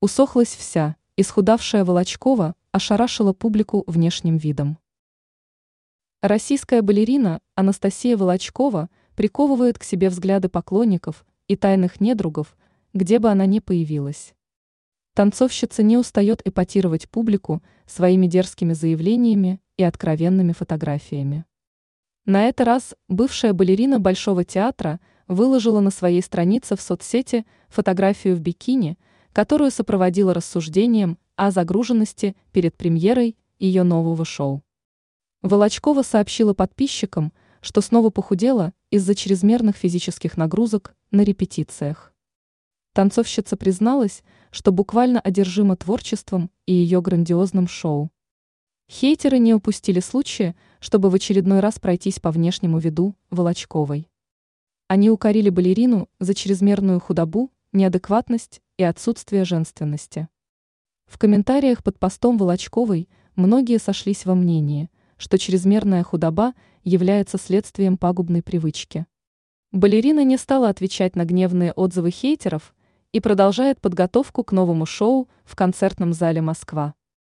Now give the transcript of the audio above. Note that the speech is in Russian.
Усохлась вся, исхудавшая Волочкова ошарашила публику внешним видом. Российская балерина Анастасия Волочкова приковывает к себе взгляды поклонников и тайных недругов, где бы она ни появилась. Танцовщица не устает эпатировать публику своими дерзкими заявлениями и откровенными фотографиями. На этот раз бывшая балерина Большого театра выложила на своей странице в соцсети фотографию в бикини, которую сопроводила рассуждением о загруженности перед премьерой ее нового шоу. Волочкова сообщила подписчикам, что снова похудела из-за чрезмерных физических нагрузок на репетициях. Танцовщица призналась, что буквально одержима творчеством и ее грандиозным шоу. Хейтеры не упустили случая, чтобы в очередной раз пройтись по внешнему виду Волочковой. Они укорили балерину за чрезмерную худобу, неадекватность и отсутствие женственности. В комментариях под постом Волочковой многие сошлись во мнении, что чрезмерная худоба является следствием пагубной привычки. Балерина не стала отвечать на гневные отзывы хейтеров – и продолжает подготовку к новому шоу в концертном зале «Москва».